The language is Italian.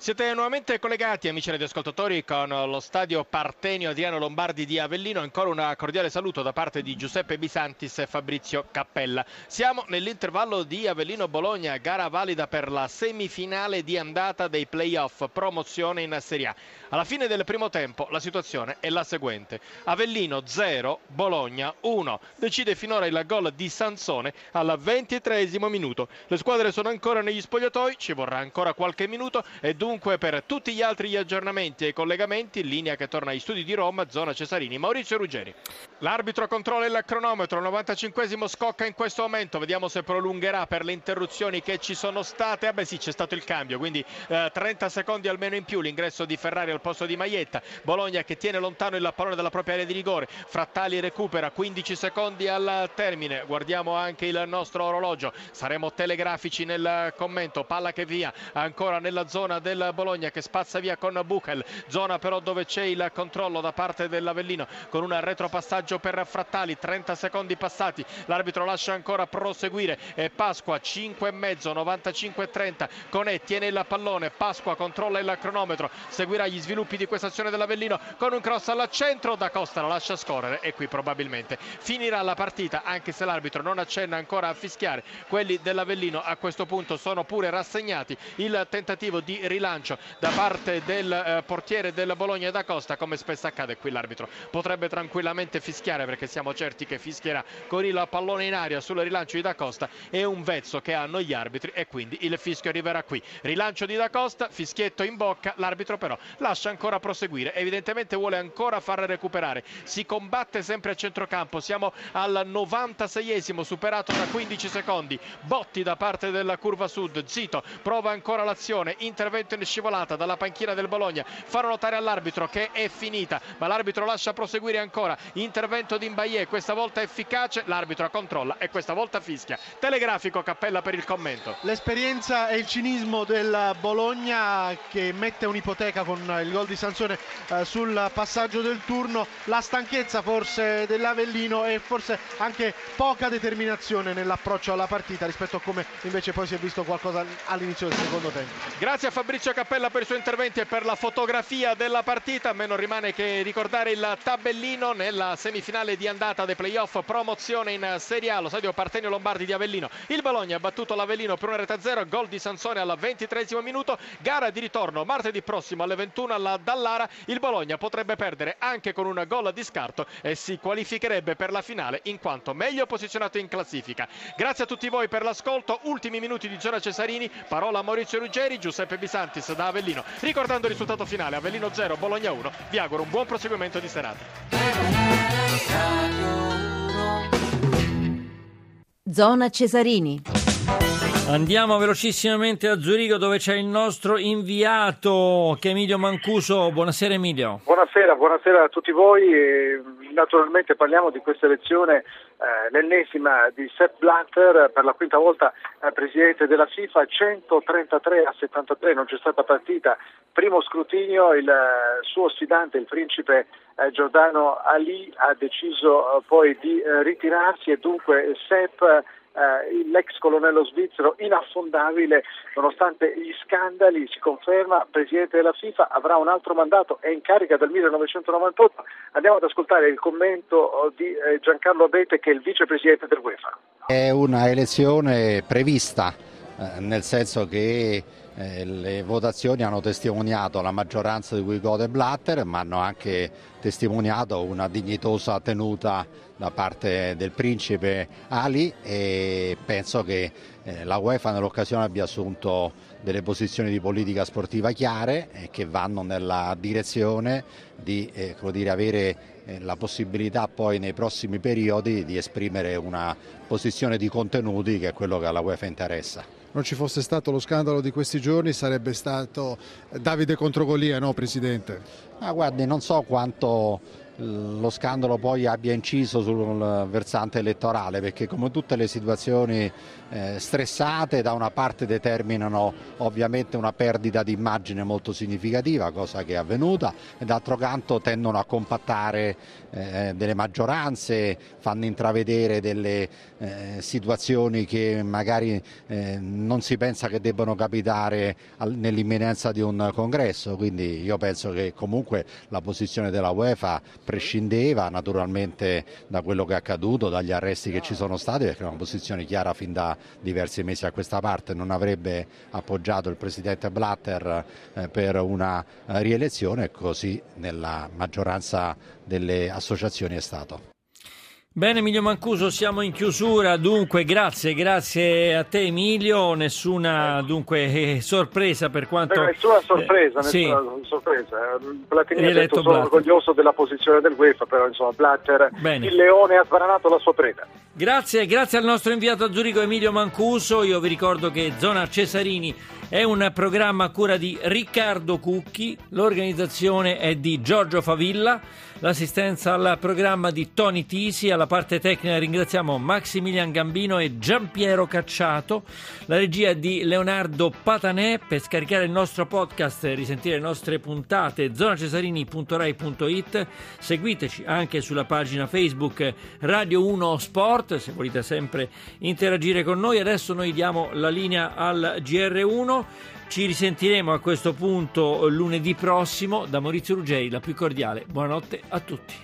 Siete nuovamente collegati, amici radioascoltatori, con lo stadio Partenio Adriano Lombardi di Avellino. Ancora un cordiale saluto da parte di Giuseppe Bisantis e Fabrizio Cappella. Siamo nell'intervallo di Avellino-Bologna, gara valida per la semifinale di andata dei playoff, promozione in Serie A. Alla fine del primo tempo la situazione è la seguente. Avellino 0, Bologna 1. Decide finora il gol di Sansone al 23 minuto. Le squadre sono ancora negli spogliatoi, ci vorrà ancora qualche minuto e dunque Dunque per tutti gli altri aggiornamenti e collegamenti, linea che torna ai studi di Roma, zona Cesarini, Maurizio Ruggeri. L'arbitro controlla il cronometro, 95 scocca in questo momento, vediamo se prolungherà per le interruzioni che ci sono state. Ah beh sì, c'è stato il cambio, quindi eh, 30 secondi almeno in più, l'ingresso di Ferrari al posto di Maietta. Bologna che tiene lontano il pallone dalla propria area di rigore, Frattali recupera 15 secondi al termine. Guardiamo anche il nostro orologio, saremo telegrafici nel commento, palla che via ancora nella zona del del Bologna che spazza via con Buchel, zona però dove c'è il controllo da parte dell'Avellino con un retropassaggio per Frattali, 30 secondi passati, l'arbitro lascia ancora proseguire e Pasqua 5 e mezzo, 95-30, Conè tiene il pallone, Pasqua controlla il cronometro, seguirà gli sviluppi di questa azione dell'Avellino con un cross al centro, da Costa la lascia scorrere e qui probabilmente finirà la partita anche se l'arbitro non accenna ancora a fischiare, quelli dell'Avellino a questo punto sono pure rassegnati, il tentativo di rilancio rilancio da parte del eh, portiere del Bologna da Costa come spesso accade qui l'arbitro potrebbe tranquillamente fischiare perché siamo certi che fischierà con il pallone in aria sul rilancio di Da Costa è un vezzo che hanno gli arbitri e quindi il fischio arriverà qui. Rilancio di Da Costa fischietto in bocca l'arbitro però lascia ancora proseguire. Evidentemente vuole ancora far recuperare. Si combatte sempre a centrocampo. Siamo al 96esimo superato da 15 secondi. Botti da parte della curva sud. Zito prova ancora l'azione. Intervento in scivolata dalla panchina del Bologna. Farò notare all'arbitro che è finita ma l'arbitro lascia proseguire ancora. Intervento di Imbaie questa volta efficace l'arbitro controlla e questa volta fischia. Telegrafico Cappella per il commento. L'esperienza e il cinismo del Bologna che mette un'ipoteca con il gol di Sansone eh, sul passaggio del turno. La stanchezza forse dell'Avellino e forse anche poca determinazione nell'approccio alla partita rispetto a come invece poi si è visto qualcosa all'inizio del secondo tempo. Grazie a Fabrizio Fabrizio Cappella per i suoi interventi e per la fotografia della partita. A me non rimane che ricordare il tabellino nella semifinale di andata dei playoff promozione in Serie A, lo stadio Partenio Lombardi di Avellino. Il Bologna ha battuto l'Avellino per una rete a zero, gol di Sansone al 23 minuto, gara di ritorno martedì prossimo alle 21 alla Dallara. Il Bologna potrebbe perdere anche con un gol di scarto e si qualificherebbe per la finale in quanto meglio posizionato in classifica. Grazie a tutti voi per l'ascolto, ultimi minuti di Zona Cesarini, parola a Maurizio Ruggeri, Giuseppe Bisanti Santis da Avellino. Ricordando il risultato finale, Avellino 0, Bologna 1, vi auguro un buon proseguimento di serata. Zona Cesarini. Andiamo velocissimamente a Zurigo dove c'è il nostro inviato che è Emilio Mancuso. Buonasera Emilio. Buonasera, buonasera a tutti voi. Naturalmente parliamo di questa elezione, eh, l'ennesima di Sepp Blatter, per la quinta volta eh, presidente della FIFA, 133 a 73, non c'è stata partita. Primo scrutinio, il eh, suo sfidante, il principe eh, Giordano Ali, ha deciso eh, poi di ritirarsi e dunque Sepp eh, l'ex colonnello svizzero inaffondabile nonostante gli scandali, si conferma presidente della FIFA, avrà un altro mandato, è in carica dal 1998. Andiamo ad ascoltare il commento di eh, Giancarlo Abete che è il vicepresidente del UEFA. È una elezione prevista, eh, nel senso che eh, le votazioni hanno testimoniato la maggioranza di cui gode Blatter, ma hanno anche testimoniato una dignitosa tenuta da parte del principe Ali e penso che eh, la UEFA nell'occasione abbia assunto delle posizioni di politica sportiva chiare e che vanno nella direzione di eh, dire, avere eh, la possibilità poi nei prossimi periodi di esprimere una posizione di contenuti che è quello che alla UEFA interessa non ci fosse stato lo scandalo di questi giorni sarebbe stato Davide contro Golia, no Presidente? Ah, guardi, non so quanto lo scandalo poi abbia inciso sul versante elettorale perché come tutte le situazioni eh, stressate da una parte determinano ovviamente una perdita di immagine molto significativa, cosa che è avvenuta, e d'altro canto tendono a compattare eh, delle maggioranze, fanno intravedere delle eh, situazioni che magari eh, non si pensa che debbano capitare nell'imminenza di un congresso, quindi io penso che comunque la posizione della UEFA prescindeva naturalmente da quello che è accaduto, dagli arresti che ci sono stati, perché è una posizione chiara fin da diversi mesi a questa parte, non avrebbe appoggiato il Presidente Blatter eh, per una eh, rielezione e così nella maggioranza delle associazioni è stato. Bene Emilio Mancuso, siamo in chiusura, dunque grazie, grazie a te Emilio, nessuna dunque, eh, sorpresa per quanto... Nessuna sorpresa, eh, nessuna sì. sorpresa. Platini ha detto sono Blatter. orgoglioso della posizione del UEFA, però insomma Blatter, Bene. il leone ha sbranato la sua preda. Grazie, grazie al nostro inviato a Zurigo Emilio Mancuso, io vi ricordo che Zona Cesarini è un programma a cura di Riccardo Cucchi, l'organizzazione è di Giorgio Favilla, l'assistenza al programma di Tony Tisi, alla parte tecnica ringraziamo Maximilian Gambino e Giampiero Cacciato, la regia di Leonardo Patanè, per scaricare il nostro podcast e risentire le nostre puntate zonacesarini.rai.it, seguiteci anche sulla pagina Facebook Radio 1 Sport se volete sempre interagire con noi, adesso noi diamo la linea al GR1 ci risentiremo a questo punto lunedì prossimo. Da Maurizio Ruggeri, la più cordiale buonanotte a tutti.